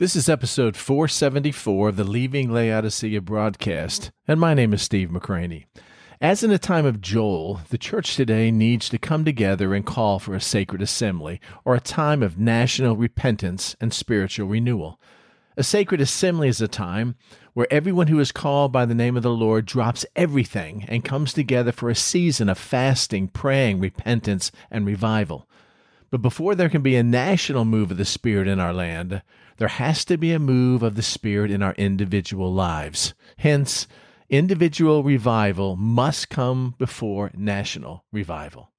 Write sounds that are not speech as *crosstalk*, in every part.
This is episode 474 of the Leaving Laodicea broadcast, and my name is Steve McCranie. As in a time of Joel, the church today needs to come together and call for a sacred assembly, or a time of national repentance and spiritual renewal. A sacred assembly is a time where everyone who is called by the name of the Lord drops everything and comes together for a season of fasting, praying, repentance, and revival. But before there can be a national move of the Spirit in our land, there has to be a move of the Spirit in our individual lives. Hence, individual revival must come before national revival.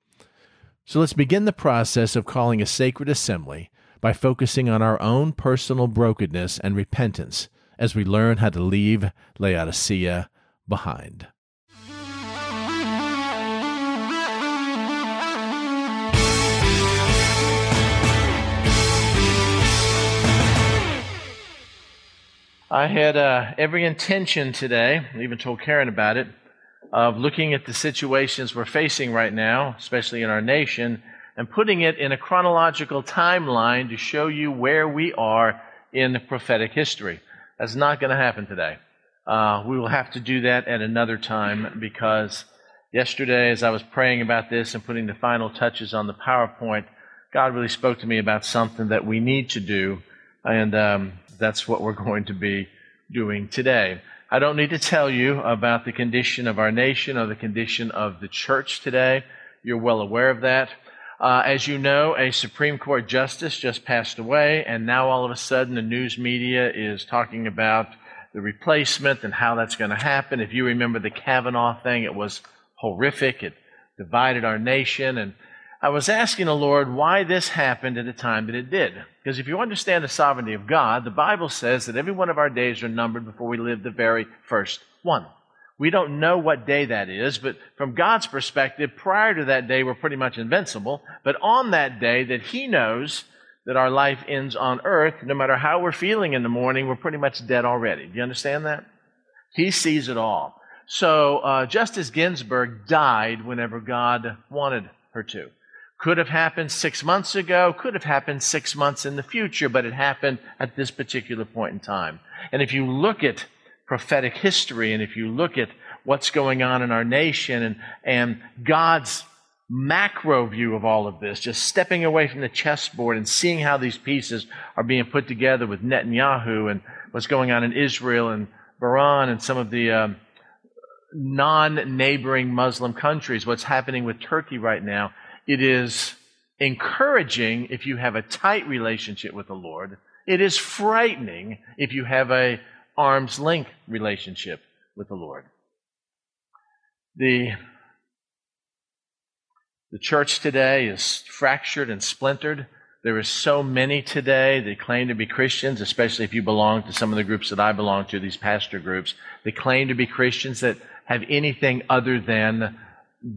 So let's begin the process of calling a sacred assembly by focusing on our own personal brokenness and repentance as we learn how to leave Laodicea behind. I had uh, every intention today, I even told Karen about it, of looking at the situations we're facing right now, especially in our nation, and putting it in a chronological timeline to show you where we are in prophetic history. That's not going to happen today. Uh, we will have to do that at another time because yesterday, as I was praying about this and putting the final touches on the PowerPoint, God really spoke to me about something that we need to do. And um, that's what we're *laughs* going to be doing today. I don't need to tell you about the condition of our nation or the condition of the church today. You're well aware of that. Uh, as you know, a Supreme Court justice just passed away, and now all of a sudden the news media is talking about the replacement and how that's going to happen. If you remember the Kavanaugh thing, it was horrific. It divided our nation, and I was asking the Lord why this happened at the time that it did. Because if you understand the sovereignty of God, the Bible says that every one of our days are numbered before we live the very first one. We don't know what day that is, but from God's perspective, prior to that day, we're pretty much invincible. But on that day that He knows that our life ends on earth, no matter how we're feeling in the morning, we're pretty much dead already. Do you understand that? He sees it all. So uh, Justice Ginsburg died whenever God wanted her to. Could have happened six months ago, could have happened six months in the future, but it happened at this particular point in time. And if you look at prophetic history and if you look at what's going on in our nation and, and God's macro view of all of this, just stepping away from the chessboard and seeing how these pieces are being put together with Netanyahu and what's going on in Israel and Iran and some of the um, non neighboring Muslim countries, what's happening with Turkey right now it is encouraging if you have a tight relationship with the Lord. It is frightening if you have a arm's length relationship with the Lord. The, the church today is fractured and splintered. There are so many today that claim to be Christians, especially if you belong to some of the groups that I belong to, these pastor groups. They claim to be Christians that have anything other than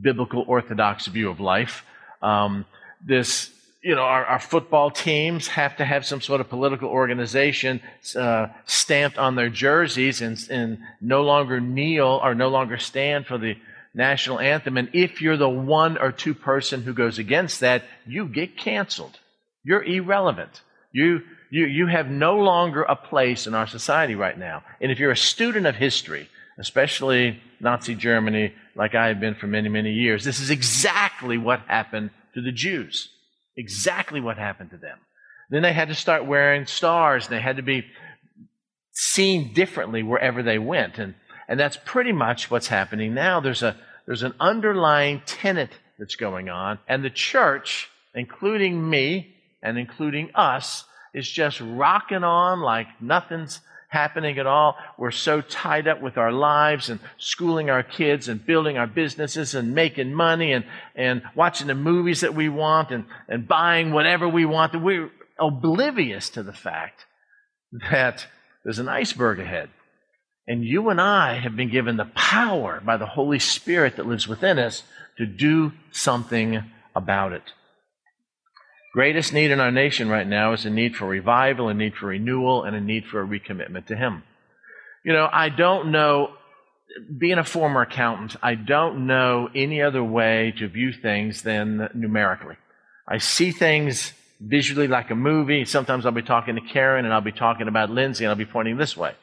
biblical orthodox view of life. Um, this, you know, our, our, football teams have to have some sort of political organization uh, stamped on their jerseys and, and no longer kneel or no longer stand for the national anthem. And if you're the one or two person who goes against that, you get canceled. You're irrelevant. You, you, you have no longer a place in our society right now. And if you're a student of history, especially Nazi Germany, like I have been for many, many years. This is exactly what happened to the Jews. Exactly what happened to them. Then they had to start wearing stars, and they had to be seen differently wherever they went. And, and that's pretty much what's happening now. There's, a, there's an underlying tenet that's going on, and the church, including me and including us, is just rocking on like nothing's happening at all. We're so tied up with our lives and schooling our kids and building our businesses and making money and, and watching the movies that we want and, and buying whatever we want that we're oblivious to the fact that there's an iceberg ahead. And you and I have been given the power by the Holy Spirit that lives within us to do something about it. Greatest need in our nation right now is a need for revival, a need for renewal, and a need for a recommitment to Him. You know, I don't know, being a former accountant, I don't know any other way to view things than numerically. I see things visually like a movie. Sometimes I'll be talking to Karen and I'll be talking about Lindsay and I'll be pointing this way.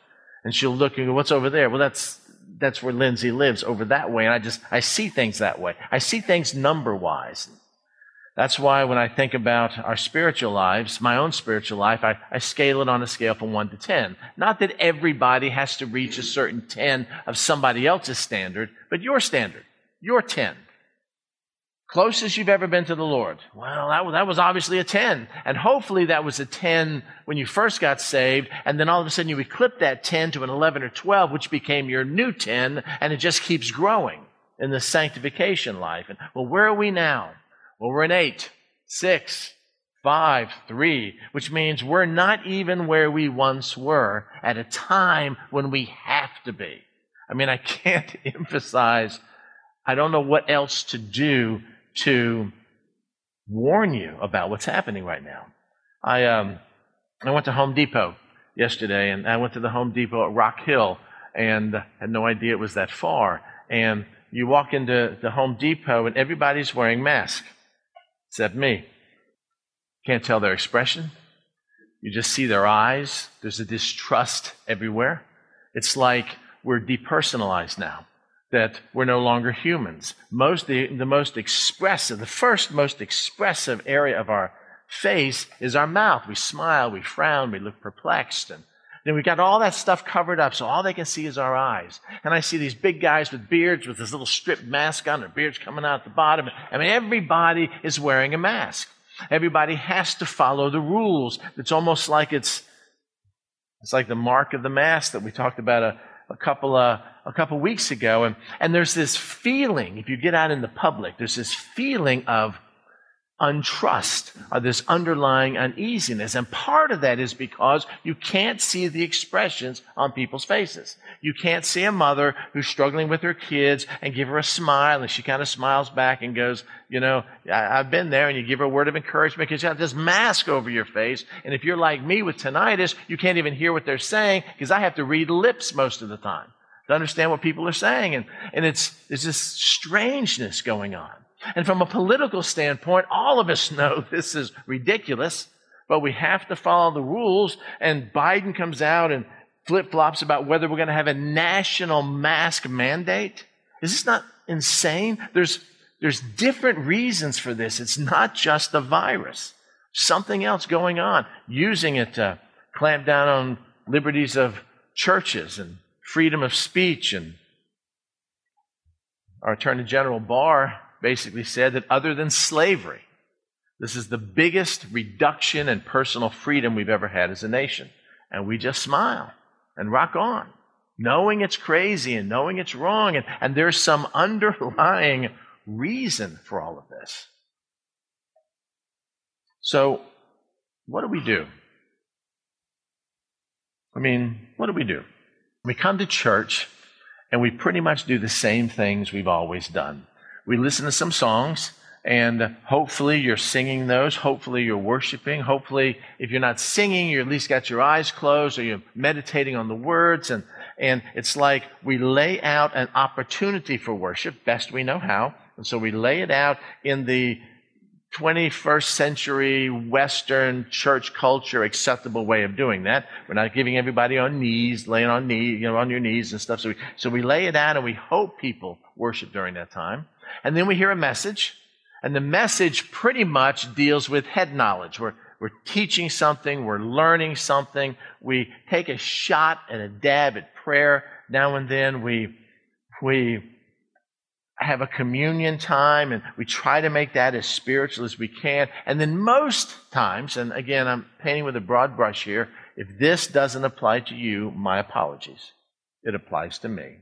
And she'll look and go, what's over there? Well, that's, that's where Lindsay lives over that way. And I just, I see things that way. I see things number wise. That's why when I think about our spiritual lives, my own spiritual life, I, I, scale it on a scale from 1 to 10. Not that everybody has to reach a certain 10 of somebody else's standard, but your standard, your 10. Closest you've ever been to the Lord. Well, that was, that was obviously a 10. And hopefully that was a 10 when you first got saved. And then all of a sudden you eclipsed that 10 to an 11 or 12, which became your new 10. And it just keeps growing in the sanctification life. And well, where are we now? Well, we're in eight, six, five, three, which means we're not even where we once were at a time when we have to be. I mean, I *laughs* can't emphasize, I don't know what else to do to warn you about what's happening right now. I, um, I went to Home Depot yesterday, and I went to the Home Depot at Rock Hill, and had no idea it was that far. And you walk into the Home Depot, and everybody's wearing masks except me. Can't tell their expression. You just see their eyes. There's a distrust everywhere. It's like we're depersonalized now, that we're no longer humans. Most, the, the most expressive, the first most expressive area of our face is our mouth. We smile, we frown, we look perplexed, and then we've got all that stuff covered up, so all they can see is our eyes. And I see these big guys with beards with this little strip mask on, their beards coming out the bottom. I mean, everybody is wearing a mask. Everybody has to follow the rules. It's almost like it's, it's like the mark of the mask that we talked about a, a couple of, a couple weeks ago. And, and there's this feeling, if you get out in the public, there's this feeling of untrust or this underlying uneasiness. And part of that is because you can't see the expressions on people's faces. You can't see a mother who's struggling with her kids and give her a smile and she kind of smiles back and goes, you know, I- have been there and you give her a word of encouragement because you have this mask over your face. And if you're like me with tinnitus, you can't even hear what they're saying because I have to read lips most of the time to understand what people are saying. And, and it's, there's this strangeness going on. And from a political standpoint, all of us *laughs* know this is ridiculous, but we have to follow the rules. And Biden comes out and flip flops about whether we're going to have a national mask mandate. Is this not insane? There's, there's different reasons for this. It's not just the virus, something else going on, using it to clamp down on liberties of churches and freedom of speech. And our Attorney General Barr basically said that other than slavery, this is the biggest reduction in personal freedom we've ever had as a nation. And we just smile and rock on, knowing it's crazy and knowing it's wrong. And, and there's some underlying reason for all of this. So, what do we do? I mean, what do we do? We come to church and we pretty much do the same things we've always done we listen to some songs, and hopefully you're singing those. Hopefully you're worshiping. Hopefully, if you're not singing, you at least got your eyes closed or you're meditating on the words. And, and it's like we lay out an opportunity for worship, best we know how. And so we lay it out in the 21st century Western church culture acceptable way of doing that. We're not giving everybody on knees, laying on knee, you know, on your knees and stuff. So we, so we lay it out and we hope people worship during that time. And then we hear a message, and the message pretty much deals with head knowledge. We're, we're teaching something, we're learning something, we take a shot and a dab at prayer now and then. We, we have a communion time and we try to make that as spiritual as we can. And then most times, and again, I'm painting with a broad brush here, if this doesn't apply to you, my apologies. It applies to me.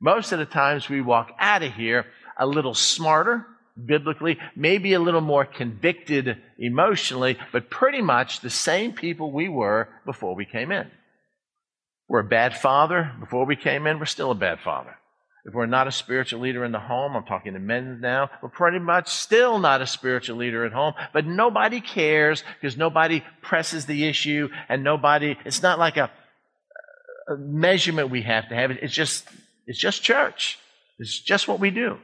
Most of the times we walk out of here a little smarter biblically, maybe a little more convicted emotionally, but pretty much the same people we were before we came in. We're a bad father. Before we came in, we're still a bad father. If we're not a spiritual leader in the home, I'm talking to men now, we're pretty much still not a spiritual leader at home, but nobody cares because nobody presses the issue and nobody, it's not like a, a measurement we have to have. It's just, it's just church. It's just what we do.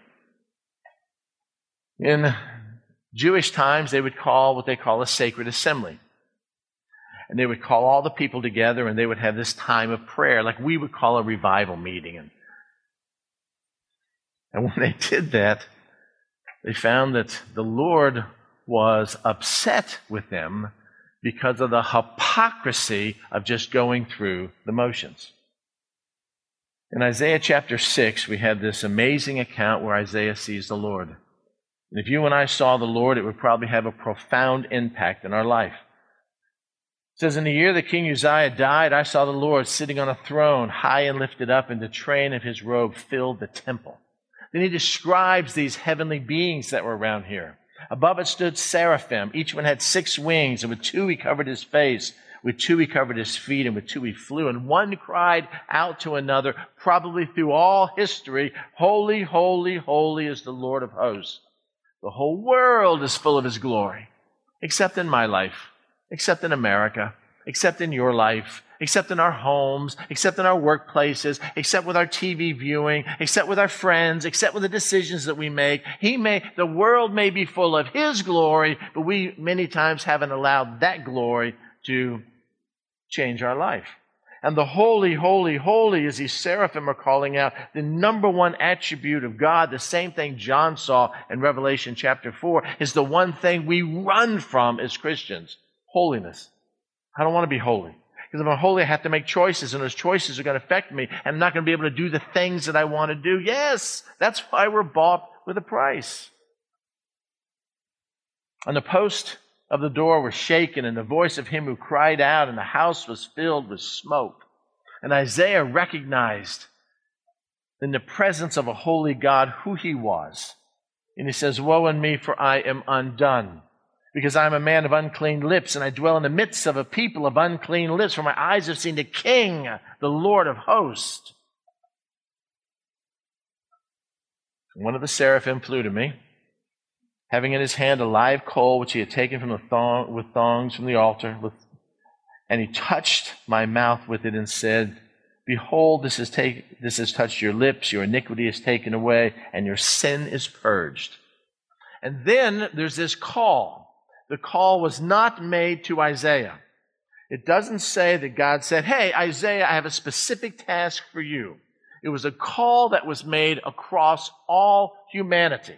In Jewish times, they would call what they call a sacred assembly. And they would call all the people together and they would have this time of prayer, like we would call a revival meeting. And, and when they did that, they found that the Lord was upset with them because of the hypocrisy of just going through the motions. In Isaiah chapter 6, we have this amazing account where Isaiah sees the Lord. And if you and I saw the Lord, it would probably have a profound impact in our life. It says, In the year that King Uzziah died, I saw the Lord sitting on a throne, high and lifted up, and the train of his robe filled the temple. Then he describes these heavenly beings that were around here. Above it stood seraphim. Each one had six wings, and with two he covered his face, with two he covered his feet, and with two he flew. And one cried out to another, probably through all history, Holy, holy, holy is the Lord of hosts. The whole world is full of his glory, except in my life, except in America, except in your life, except in our homes, except in our workplaces, except with our TV viewing, except with our friends, except with the decisions that we make. He may, the world may be full of His glory, but we many times haven't allowed that glory to change our life. And the holy, holy, holy, as these seraphim are calling out, the number one attribute of God, the same thing John saw in Revelation chapter 4, is the one thing we run from as Christians holiness. I don't want to be holy. Because if I'm holy, I have to make choices, and those choices are going to affect me, and I'm not going to be able to do the things that I want to do. Yes, that's why we're bought with a price. And the post of the door was shaken, and the voice of him who cried out, and the house was filled with smoke. And Isaiah recognized in the presence of a holy God who he was. And he says, Woe in me, for I am undone because I am a man of unclean lips, and I dwell in the midst of a people of unclean lips, for my eyes have seen the King, the Lord of hosts. One of the seraphim flew to me, having in his hand a live coal which he had taken from the thong, with thongs from the altar, with, and he touched my mouth with it and said, Behold, this has, take, this has touched your lips, your iniquity is taken away, and your sin is purged. And then there's this call the call was not made to Isaiah. It doesn't say that God said, Hey, Isaiah, I have a specific task for you. It was a call that was made across all humanity.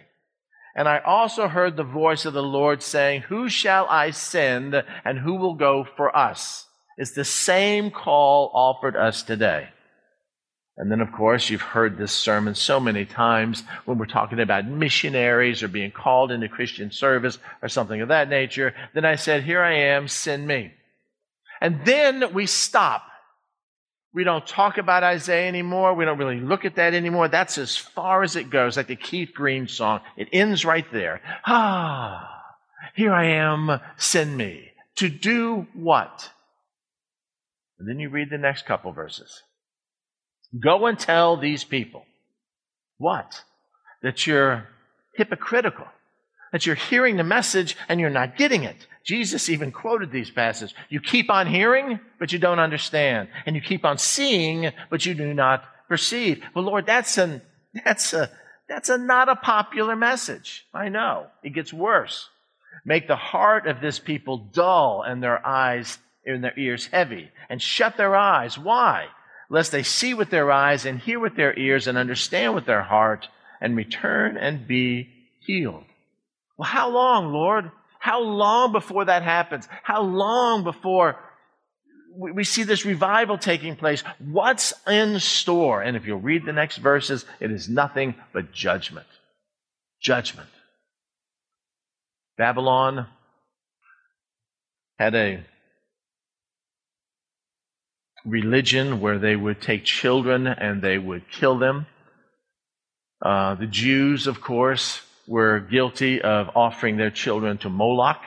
And I also heard the voice of the Lord saying, Who shall I send and who will go for us? It's the same call offered us today. And then, of course, you've heard this sermon so many times when we're talking about missionaries or being called into Christian service or something of that nature. Then I said, Here I am, send me. And then we stop. We don't talk about Isaiah anymore. We don't really look at that anymore. That's as far as it goes, like the Keith Green song. It ends right there. Ah, here I am, send me. To do what? And then you read the next couple verses. Go and tell these people what? That you're hypocritical, that you're hearing the message and you're not getting it. Jesus even quoted these passages. You keep on hearing, but you don't understand. And you keep on seeing, but you do not perceive. Well, Lord, that's an, that's a, that's a not a popular message. I know. It gets worse. Make the heart of this people dull and their eyes and their ears heavy and shut their eyes. Why? Lest they see with their eyes and hear with their ears and understand with their heart and return and be healed. Well, how long, Lord? How long before that happens? How long before we see this revival taking place? What's in store? And if you'll read the next verses, it is nothing but judgment. Judgment. Babylon had a religion where they would take children and they would kill them. Uh, the Jews, of course, were guilty of offering their children to Moloch,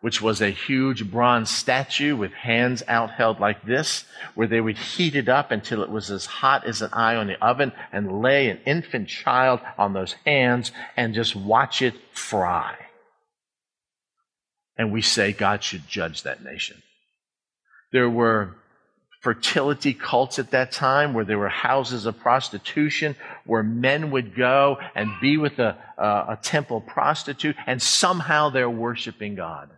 which was a huge bronze statue with hands out held like this, where they would heat it up until it was as hot as an eye on the oven and lay an infant child on those hands and just watch it fry. And we say God should judge that nation. There were fertility cults at that time where there were houses of prostitution where men would go and be with a, a temple prostitute and somehow they're worshiping God.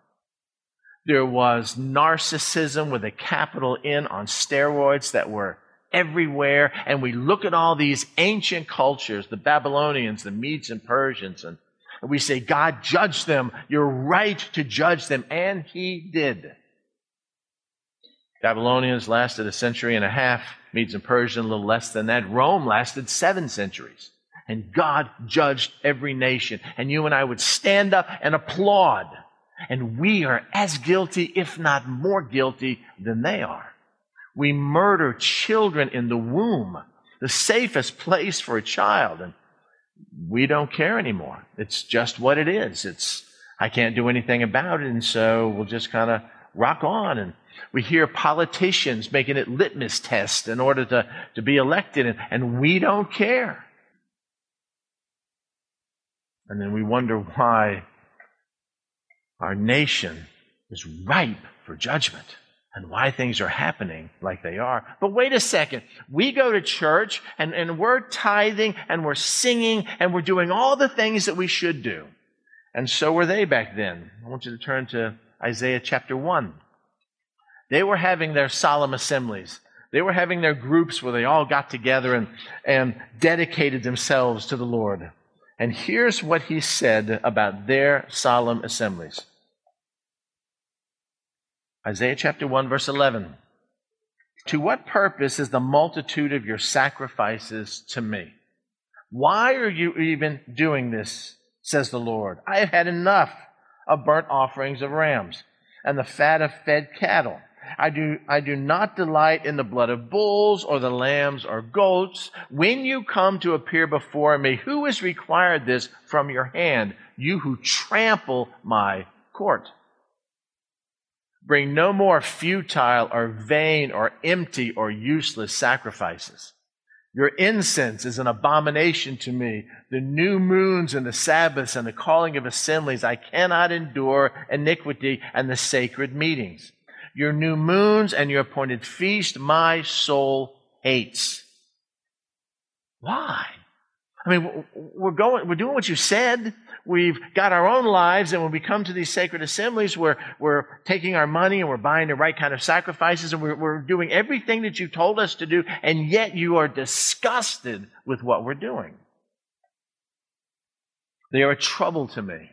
There was narcissism with a capital N on steroids that were everywhere. And we look at all these ancient cultures, the Babylonians, the Medes and Persians, and we say, God judged them. You're right to judge them. And he did. Babylonians lasted a century and a half, Medes and Persian a little less than that. Rome lasted seven centuries. And God judged every nation. And you and I would stand up and applaud. And we are as guilty, if not more guilty, than they are. We murder children in the womb, the safest place for a child. And we don't care anymore. It's just what it is. It's, I can't do anything about it. And so we'll just kind of rock on and we hear politicians making it litmus test in order to, to be elected, and, and we don't care. And then we wonder why our nation is ripe for judgment and why things are happening like they are. But wait a second. We go to church and, and we're tithing and we're singing and we're doing all the things that we should do. And so were they back then. I want you to turn to Isaiah chapter 1. They were having their solemn assemblies. They were having their groups where they all got together and, and dedicated themselves to the Lord. And here's what he said about their solemn assemblies Isaiah chapter 1, verse 11. To what purpose is the multitude of your sacrifices to me? Why are you even doing this? says the Lord. I have had enough of burnt offerings of rams and the fat of fed cattle. I do, I do not delight in the blood of bulls or the lambs or goats. When you come to appear before me, who has required this from your hand? You who trample my court. Bring no more futile or vain or empty or useless sacrifices. Your incense is an abomination to me. The new moons and the Sabbaths and the calling of assemblies, I cannot endure iniquity and the sacred meetings. Your new moons and your appointed feast, my soul hates. Why? I mean, we're going, we're doing what you said. We've got our own lives, and when we come to these sacred assemblies, we're, we're taking our money and we're buying the right kind of sacrifices, and we're, we're doing everything that you told us to do, and yet you are disgusted with what we're doing. They are a trouble to me.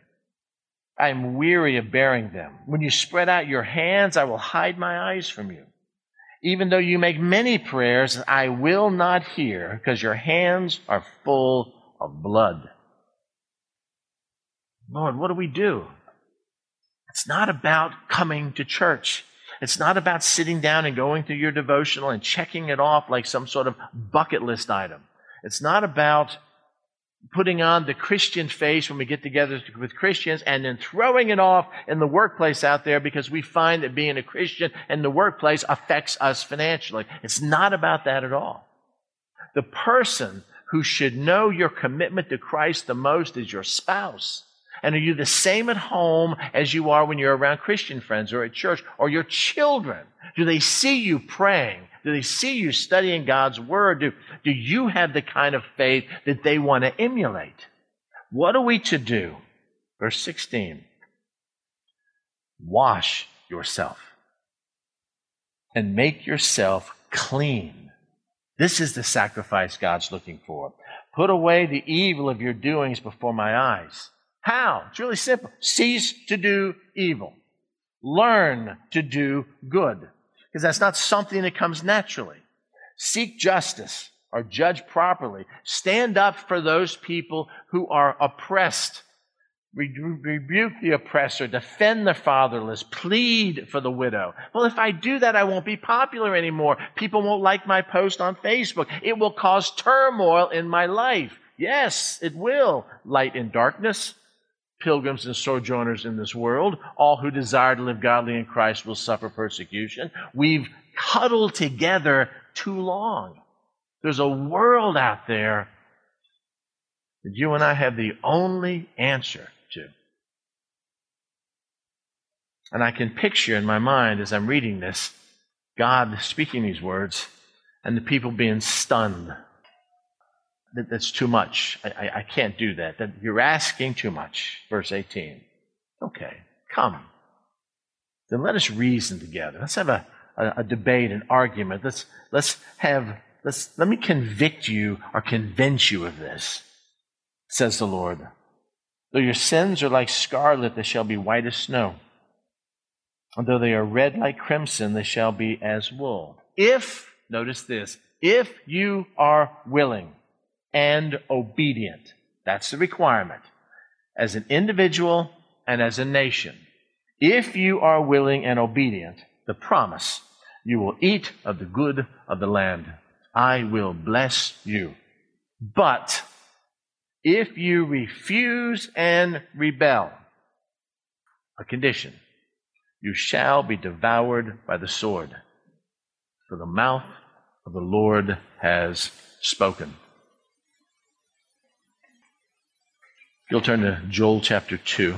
I am weary of bearing them. When you spread out your hands, I will hide my eyes from you. Even though you make many prayers, I will not hear because your hands are full of blood. Lord, what do we do? It's not about coming to church. It's not about sitting down and going through your devotional and checking it off like some sort of bucket list item. It's not about putting on the Christian face when we get together with Christians and then throwing it off in the workplace out there because we find that being a Christian in the workplace affects us financially. It's not about that at all. The person who should know your commitment to Christ the most is your spouse. And are you the same at home as you are when you're around Christian friends or at church or your children? Do they see you praying? Do they see you studying God's Word? Do, do you have the kind of faith that they want to emulate? What are we to do? Verse 16 Wash yourself and make yourself clean. This is the sacrifice God's looking for. Put away the evil of your doings before my eyes. How? It's really simple. Cease to do evil. Learn to do good because that's not something that comes naturally. Seek justice or judge properly. Stand up for those people who are oppressed. rebuke the oppressor, defend the fatherless, plead for the widow. Well, if I do that, I won't be popular anymore. People won't like my post on Facebook. It will cause turmoil in my life. Yes, it will. Light in darkness, pilgrims and sojourners in this world. All who desire to live godly in Christ will suffer persecution. We've huddled together too long. There's a world out there that you and I have the only answer to. And I can picture in my mind as I'm reading this God speaking these words and the people being stunned. That, that's too much. I, I, I can't do that. That you're asking too much. Verse 18. Okay, come. Then let us reason together. Let's have a, a, a debate, an argument. Let's, let's have, let's, let me convict you or convince you of this, says the Lord. Though your sins are like scarlet, they shall be white as snow. And though they are red like crimson, they shall be as wool. If, notice this, if you are willing and obedient, that's the requirement, as an individual and as a nation. If you are willing and obedient, the promise, you will eat of the good of the land. I will bless you. But if you refuse and rebel, a condition, you shall be devoured by the sword, for the mouth of the Lord has spoken. You'll turn to Joel chapter 2.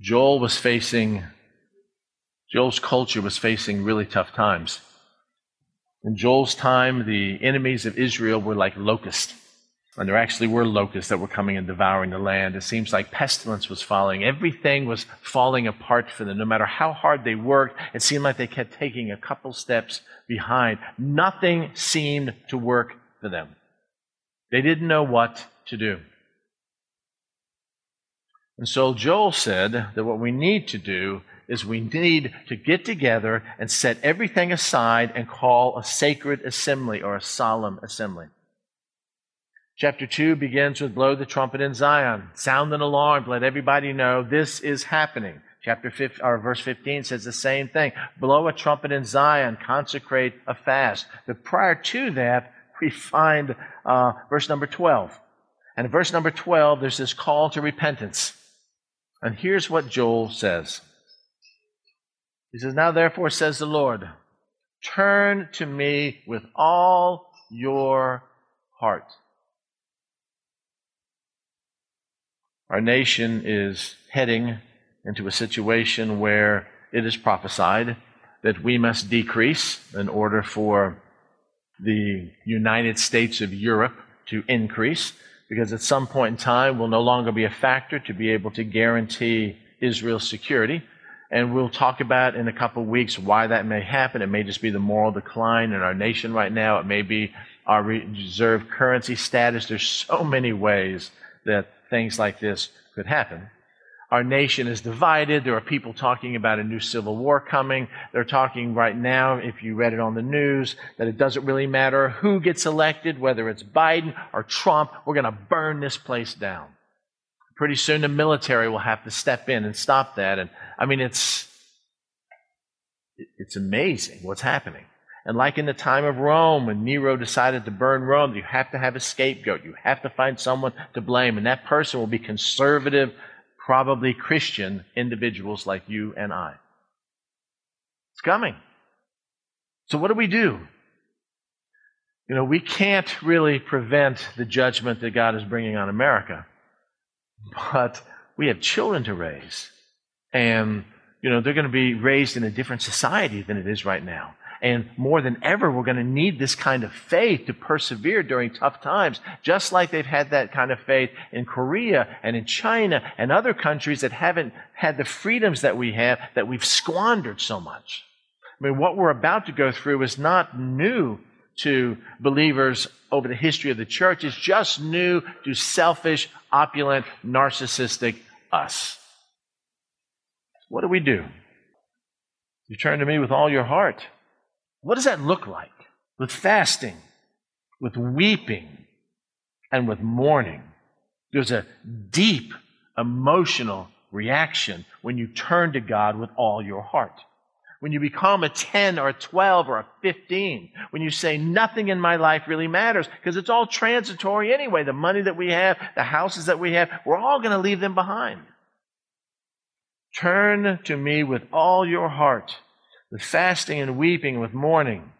Joel was facing, Joel's culture was facing really tough times. In Joel's time, the enemies of Israel were like locusts. And there actually were locusts that were coming and devouring the land. It seems like pestilence was following. Everything was falling apart for them. No matter how hard they worked, it seemed like they kept taking a couple steps behind. Nothing seemed to work for them. They didn't know what to do. And so Joel said that what we need to do is we need to get together and set everything aside and call a sacred assembly or a solemn assembly. Chapter 2 begins with blow the trumpet in Zion, sound an alarm, let everybody know this is happening. Chapter 5, or verse 15 says the same thing. Blow a trumpet in Zion, consecrate a fast. But prior to that, *laughs* we find uh, verse number 12. And in verse number 12, there's this call to repentance. And here's what Joel says. He says, Now therefore, says the Lord, turn to me with all your heart. Our nation is heading into a situation where it is prophesied that we must decrease in order for the United States of Europe to increase, because at some point in time will no longer be a factor to be able to guarantee Israel's security. And we'll talk about in a couple of weeks why that may happen. It may just be the moral decline in our nation right now. It may be our reserve currency status. There's so many ways that things like this could happen. Our nation is divided. There are people talking about a new civil war coming. They're talking right now, if you read it on the news, that it doesn't really matter who gets elected, whether it's Biden or Trump, we're going to burn this place down. Pretty soon the military will have to step in and stop that. And I mean, it's, it's amazing what's happening. And like in the time of Rome, when Nero decided to burn Rome, you have to have a scapegoat. You have to find someone to blame. And that person will be conservative, probably Christian individuals like you and I. It's coming. So what do we do? You know, we can't really prevent the judgment that God is bringing on America, but we have children to raise. And, you know, they're going to be raised in a different society than it is right now. And more than ever, we're going to need this kind of faith to persevere during tough times, just like they've had that kind of faith in Korea and in China and other countries that haven't had the freedoms that we have, that we've squandered so much. I mean, what we're about to go through is not new to believers over the history of the church. It's just new to selfish, opulent, narcissistic us. What do we do? You turn to me with all your heart. What does that look like? With fasting, with weeping, and with mourning. There's a deep emotional reaction when you turn to God with all your heart. When you become a 10 or a 12 or a 15, when you say nothing in my life really matters because it's all transitory anyway. The money that we have, the houses that we have, we're all going to leave them behind. Turn to me with all your heart with fasting and weeping, with mourning.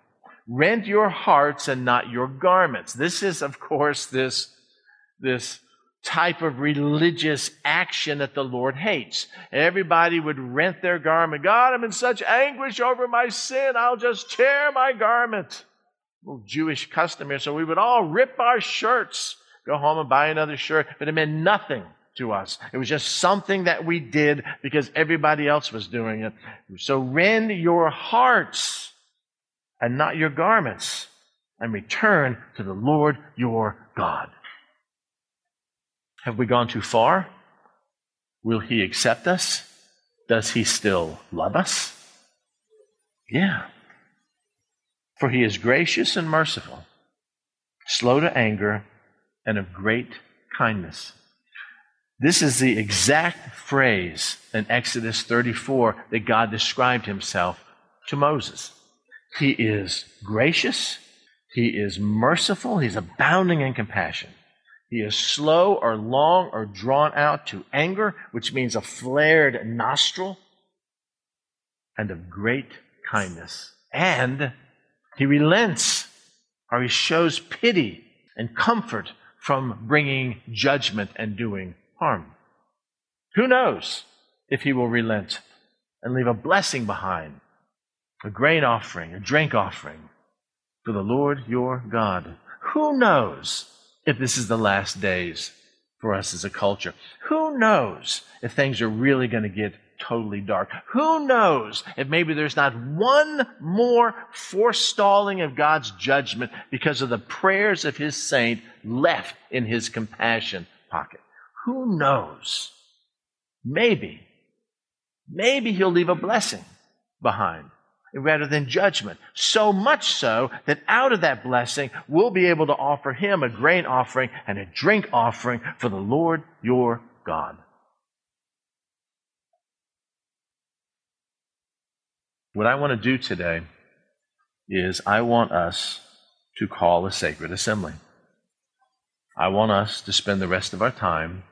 Rent your hearts and not your garments. This is, of course, this, this type of religious action that the Lord hates. Everybody would rent their garment. God, I'm in such anguish over my sin, I'll just tear my garment. Little Jewish custom here. So we would all rip our shirts, go home and buy another shirt, but it meant nothing to us. It was just something that we did because everybody else was doing it. So rend your hearts and not your garments and return to the Lord your God. Have we gone too far? Will he accept us? Does he still love us? Yeah. For he is gracious and merciful, slow to anger, and of great kindness. This is the exact phrase in Exodus 34 that God described himself to Moses. He is gracious, he is merciful, he's abounding in compassion. He is slow or long or drawn out to anger, which means a flared nostril, and of great kindness. And he relents or he shows pity and comfort from bringing judgment and doing harm. Who knows if he will relent and leave a blessing behind, a grain offering, a drink offering for the Lord your God? Who knows if this is the last days for us as a culture. Who knows if things are really going to get totally dark? Who knows if maybe there's not one more forestalling of God's judgment because of the prayers of his saint left in his compassion pocket? Who knows? Maybe, maybe he'll leave a blessing behind rather than judgment. So much so that out of that blessing, we'll be able to offer him a grain offering and a drink offering for the Lord your God. What I want to do today is I want us to call a sacred assembly. I want us to spend the rest of our time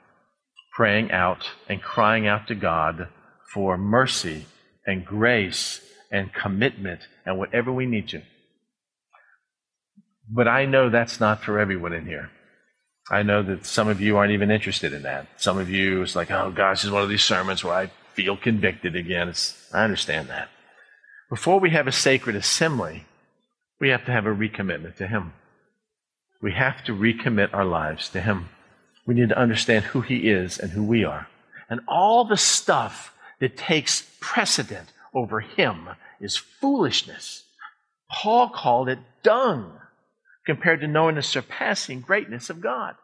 praying out and crying out to God for mercy and grace and commitment and whatever we need to. But I know that's not for everyone in here. I know that some of you aren't even interested in that. Some of you is like, oh gosh, this is one of these sermons where I feel convicted again. It's, I understand that. Before we have a sacred assembly, we have to have a recommitment to Him. We have to recommit our lives to Him. We need to understand who He is and who we are. And all the stuff that takes precedent over him is foolishness. Paul called it dung compared to knowing the surpassing greatness of God.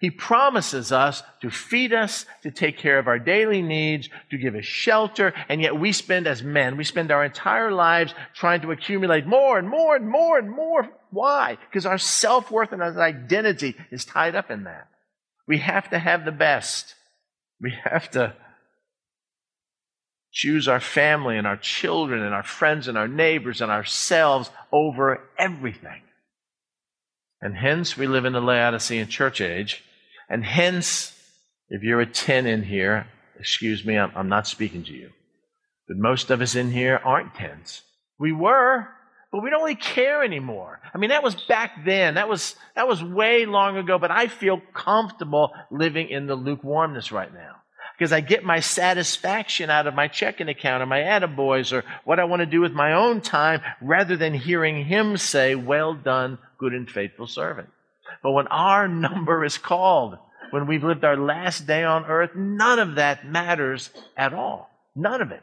He promises us to feed us, to take care of our daily needs, to give us shelter, and yet we spend as men, we spend our entire lives trying to accumulate more and more and more and more. Why? Because our self-worth and our identity is tied up in that. We have to have the best. We have to choose our family and our children and our friends and our neighbors and ourselves over everything. And hence, we live in the Laodicean church age. And hence, if you're a 10 in here, excuse me, I'm, I'm not speaking to you. But most of us in here aren't 10s. We were, but we don't really care anymore. I mean, that was back then. That was, that was way long ago, but I feel comfortable living in the lukewarmness right now because I get my satisfaction out of my checking account or my attaboys or what I want to do with my own time rather than hearing him say, Well done, good and faithful servant. But when our *laughs* number is called, when we've lived our last day on earth, none of that matters at all. None of it.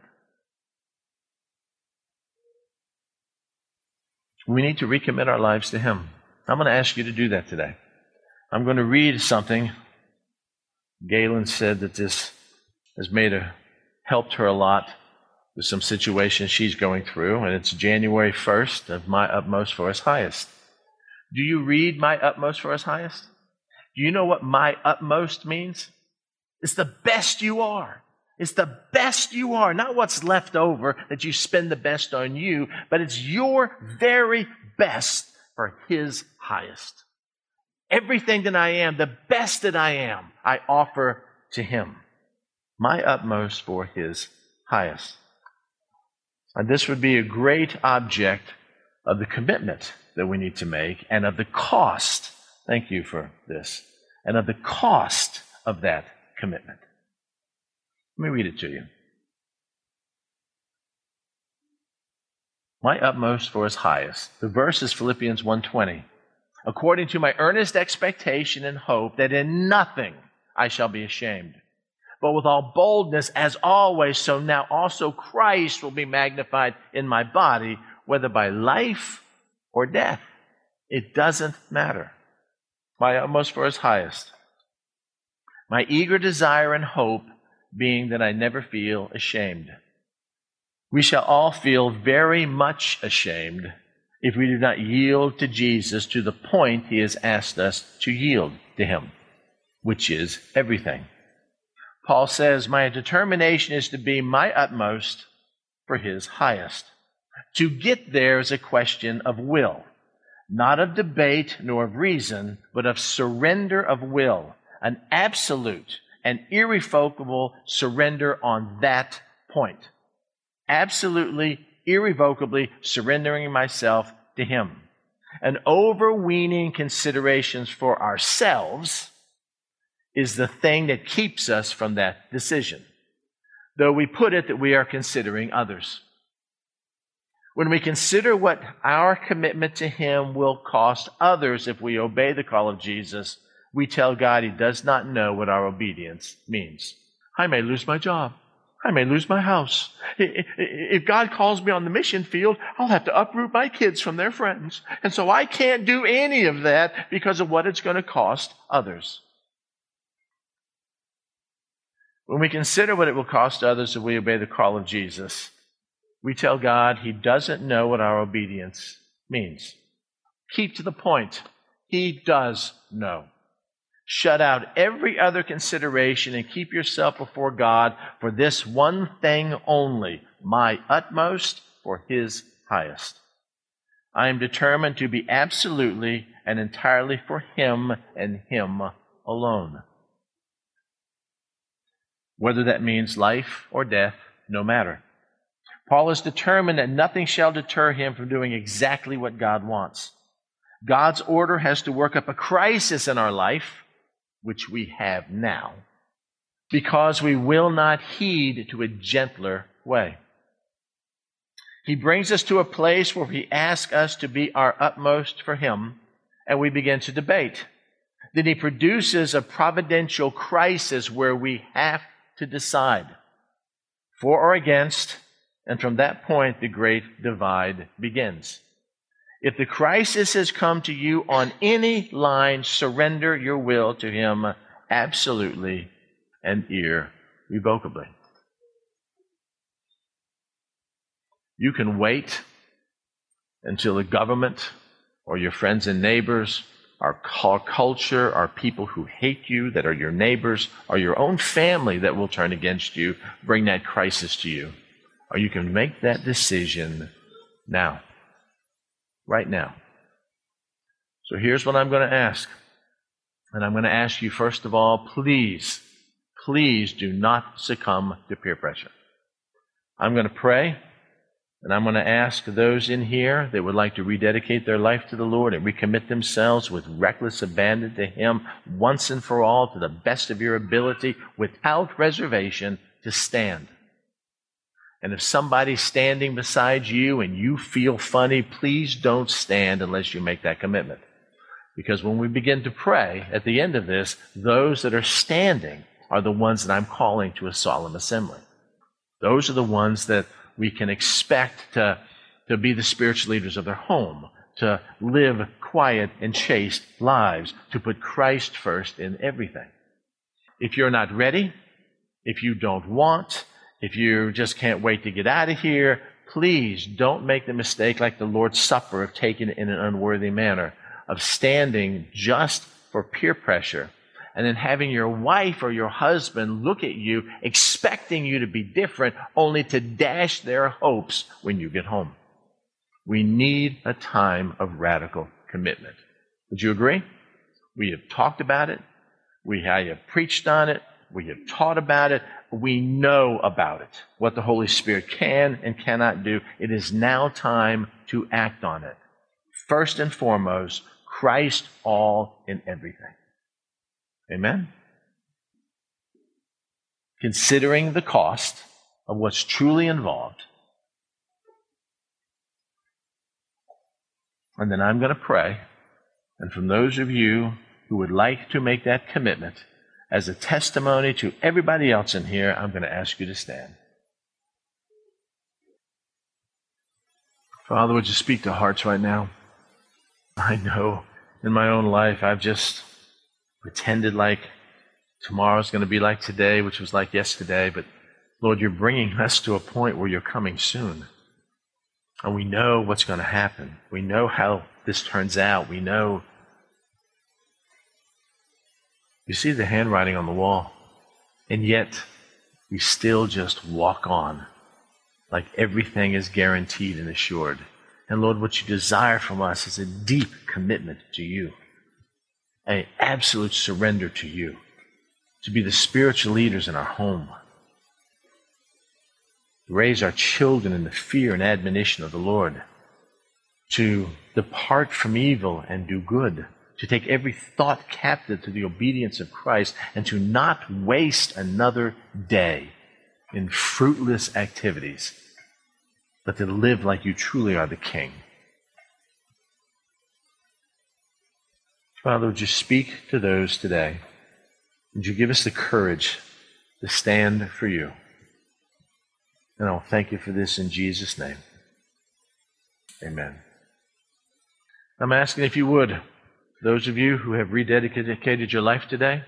We need to recommit our lives to Him. I'm going to ask you to do that today. I'm going to read something. Galen said that this has made a helped her a lot with some situations she's going through, and it's January 1st of My Utmost for His Highest. Do you read My Utmost for His Highest? Do you know what My Utmost means? It's the best you are. It's the best you are, not what's left over that you spend the best on you, but it's your very best for His highest. Everything that I am, the best that I am, I offer to Him my utmost for his highest. And this would be a great object of the commitment that we need to make and of the cost. Thank you for this. and of the cost of that commitment. Let me read it to you. My utmost for his highest. The verse is Philippians 1:20. According to my earnest expectation and hope that in nothing I shall be ashamed, but with all boldness as always, so now also Christ will be magnified in my body, whether by life or death. It doesn't matter. My utmost for his highest. My eager desire and hope being that I never feel ashamed. We shall all feel very much ashamed if we do not yield to Jesus to the point he has asked us to yield to him, which is everything. Paul says, My determination is to be my utmost for his highest. To get there is a question of will, not of debate nor of reason, but of surrender of will, an absolute and irrevocable surrender on that point. Absolutely, irrevocably surrendering myself to Him. An overweening considerations for ourselves is the thing that keeps us from that decision, though we put it that we are considering others. When we consider what our commitment to Him will cost others if we obey the call of Jesus, we tell God He does not know what our obedience means. I may lose my job. I may lose my house. If God calls me on the mission field, I'll have to uproot my kids from their friends. And so I can't do any of that because of what it's going to cost others. When we consider what it will cost others if we obey the call of Jesus, we tell God He doesn't know what our obedience means. Keep to the point. He does know. Shut out every other consideration and keep yourself before God for this one thing only my utmost for His highest. I am determined to be absolutely and entirely for Him and Him alone. Whether that means life or death, no matter. Paul is determined that nothing shall deter him from doing exactly what God wants. God's order has to work up a crisis in our life which we have now, because we will not heed to a gentler way. He brings us to a place where he asks us to be our utmost for him, and we begin to debate. Then he produces a providential crisis where we have to decide for or against, and from that point the great divide begins. If the crisis has come to you on any line, surrender your will to Him absolutely and irrevocably. You can wait until the government or your friends and neighbors, our, culture, our people who hate you, that are your neighbors, or your own family that will turn against you, bring that crisis to you. Or you can make that decision now right now. So here's what I'm going to ask. And I'm going to ask you, first of all, please, please do not succumb to peer pressure. I'm going to pray, and I'm going to ask those in here that would like to rededicate their life to the Lord and recommit themselves with reckless abandon to Him once and for all to the best of your ability without reservation to stand. And if somebody's standing beside you and you feel funny, please don't stand unless you make that commitment. Because when we begin to pray at the end of this, those that are standing are the ones that I'm calling to a solemn assembly. Those are the ones that we can expect to, to be the spiritual leaders of their home, to live quiet and chaste lives, to put Christ first in everything. If you're not ready, if you don't want, if you just can't wait to get out of here, please don't make the mistake like the Lord's Supper of taking it in an unworthy manner, of standing just for peer pressure and then having your wife or your husband look at you expecting you to be different only to dash their hopes when you get home. We need a time of radical commitment. Would you agree? We have talked about it. We have preached on it. We have taught about it we know about it, what the Holy Spirit can and cannot do. It is now time to act on it. First and foremost, Christ all in everything. Amen? Considering the cost of what's truly involved. And then I'm going to pray. And from those of you who would like to make that commitment as a testimony to everybody else in here, I'm going to ask you to stand. Father, would you speak to hearts right now? I know in my own life I've just pretended like tomorrow's going to be like today, which was like yesterday, but Lord, you're bringing us to a point where you're coming soon. And we know what's going to happen. We know how this turns out. We know. You see the handwriting on the wall. And yet, we still just walk on like everything is guaranteed and assured. And Lord, what you desire from us is a deep commitment to you, an absolute surrender to you, to be the spiritual leaders in our home, raise our children in the fear and admonition of the Lord, to depart from evil and do good, to take every thought captive to the obedience of Christ, and to not waste another day in fruitless activities, but to live like you truly are the King. Father, would you speak to those today? Would you give us the courage to stand for you? And I'll thank you for this in Jesus' name. Amen. I'm asking if you would, those of you who have rededicated your life today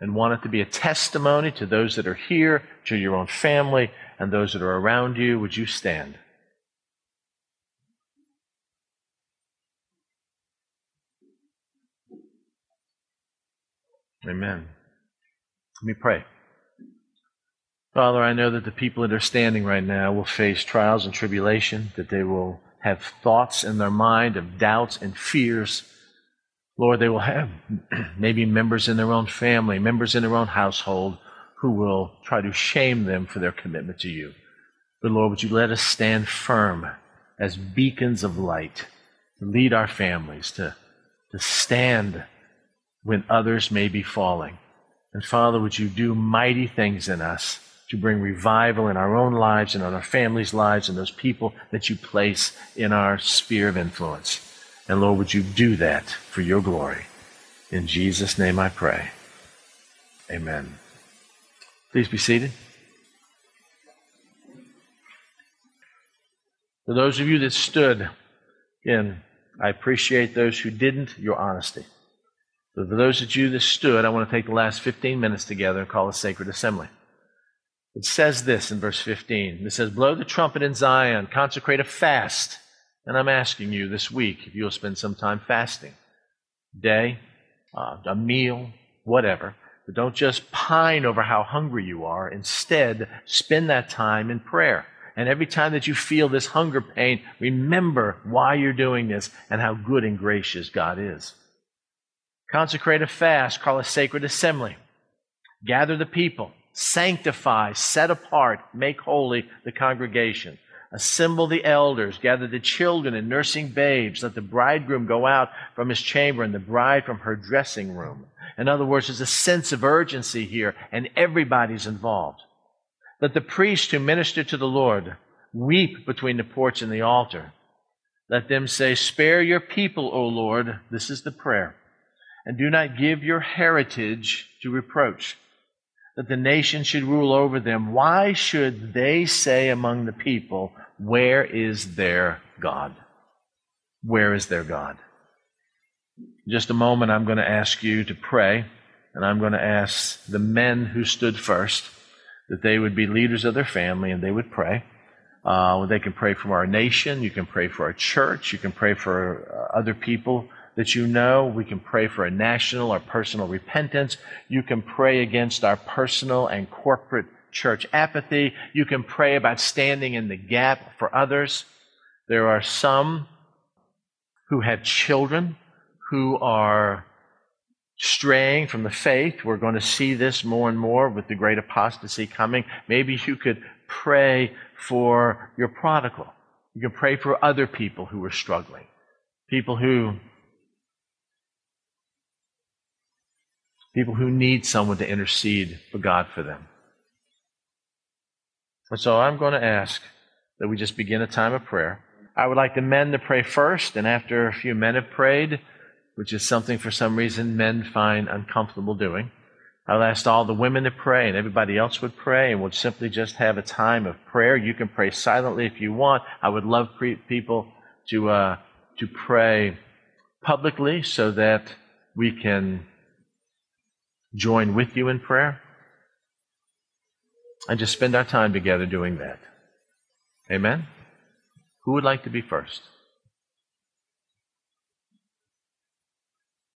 and want it to be a testimony to those that are here, to your own family, and those that are around you, would you stand? Amen. Let me pray. Father, I know that the people that are standing right now will face trials and tribulation, that they will have thoughts in their mind of doubts and fears. Lord, they will have *clears throat* maybe members in their own family, members in their own household who will try to shame them for their commitment to you. But Lord, would you let us stand firm as beacons of light to lead our families, to, to stand when others may be falling. And Father, would you do mighty things in us? to bring revival in our own lives and in our families' lives and those people that you place in our sphere of influence. And Lord, would you do that for your glory? In Jesus' name I pray. Amen. Please be seated. For those of you that stood, again, I appreciate those who didn't, your honesty. For those of you that stood, I want to take the last 15 minutes together and call a sacred assembly. It says this in verse 15. It says, Blow the trumpet in Zion, consecrate a fast. And I'm asking you this week if you'll spend some time fasting. Day, uh, a meal, whatever. But don't just pine over how hungry you are. Instead, spend that time in prayer. And every time that you feel this hunger pain, remember why you're doing this and how good and gracious God is. Consecrate a fast, call a sacred assembly. Gather the people sanctify, set apart, make holy the congregation. Assemble the elders, gather the children and nursing babes. Let the bridegroom go out from his chamber and the bride from her dressing room. In other words, there's a sense of urgency here, and everybody's involved. Let the priests who minister to the Lord weep between the porch and the altar. Let them say, Spare your people, O Lord. This is the prayer. And do not give your heritage to reproach that the nation should rule over them, why should they say among the people, Where is their God? Where is their God? In just a moment, I'm going to ask you to pray, and I'm going to ask the men who stood first that they would be leaders of their family and they would pray. Uh, they can pray for our nation, you can pray for our church, you can pray for uh, other people that you know. We can pray for a national or personal repentance. You can pray against our personal and corporate church apathy. You can pray about standing in the gap for others. There are some who have children who are straying from the faith. We're going to see this more and more with the great apostasy coming. Maybe you could pray for your prodigal. You can pray for other people who are struggling. People who people who need someone to intercede for God for them. And so I'm going to ask that we just begin a time of prayer. I would like the men to pray first, and after a few men have prayed, which is something for some reason men find uncomfortable doing, I'll ask all the women to pray, and everybody else would pray, and we'll simply just have a time of prayer. You can pray silently if you want. I would love pre- people to uh, to pray publicly so that we can join with you in prayer and just spend our time together doing that. Amen? Who would like to be first?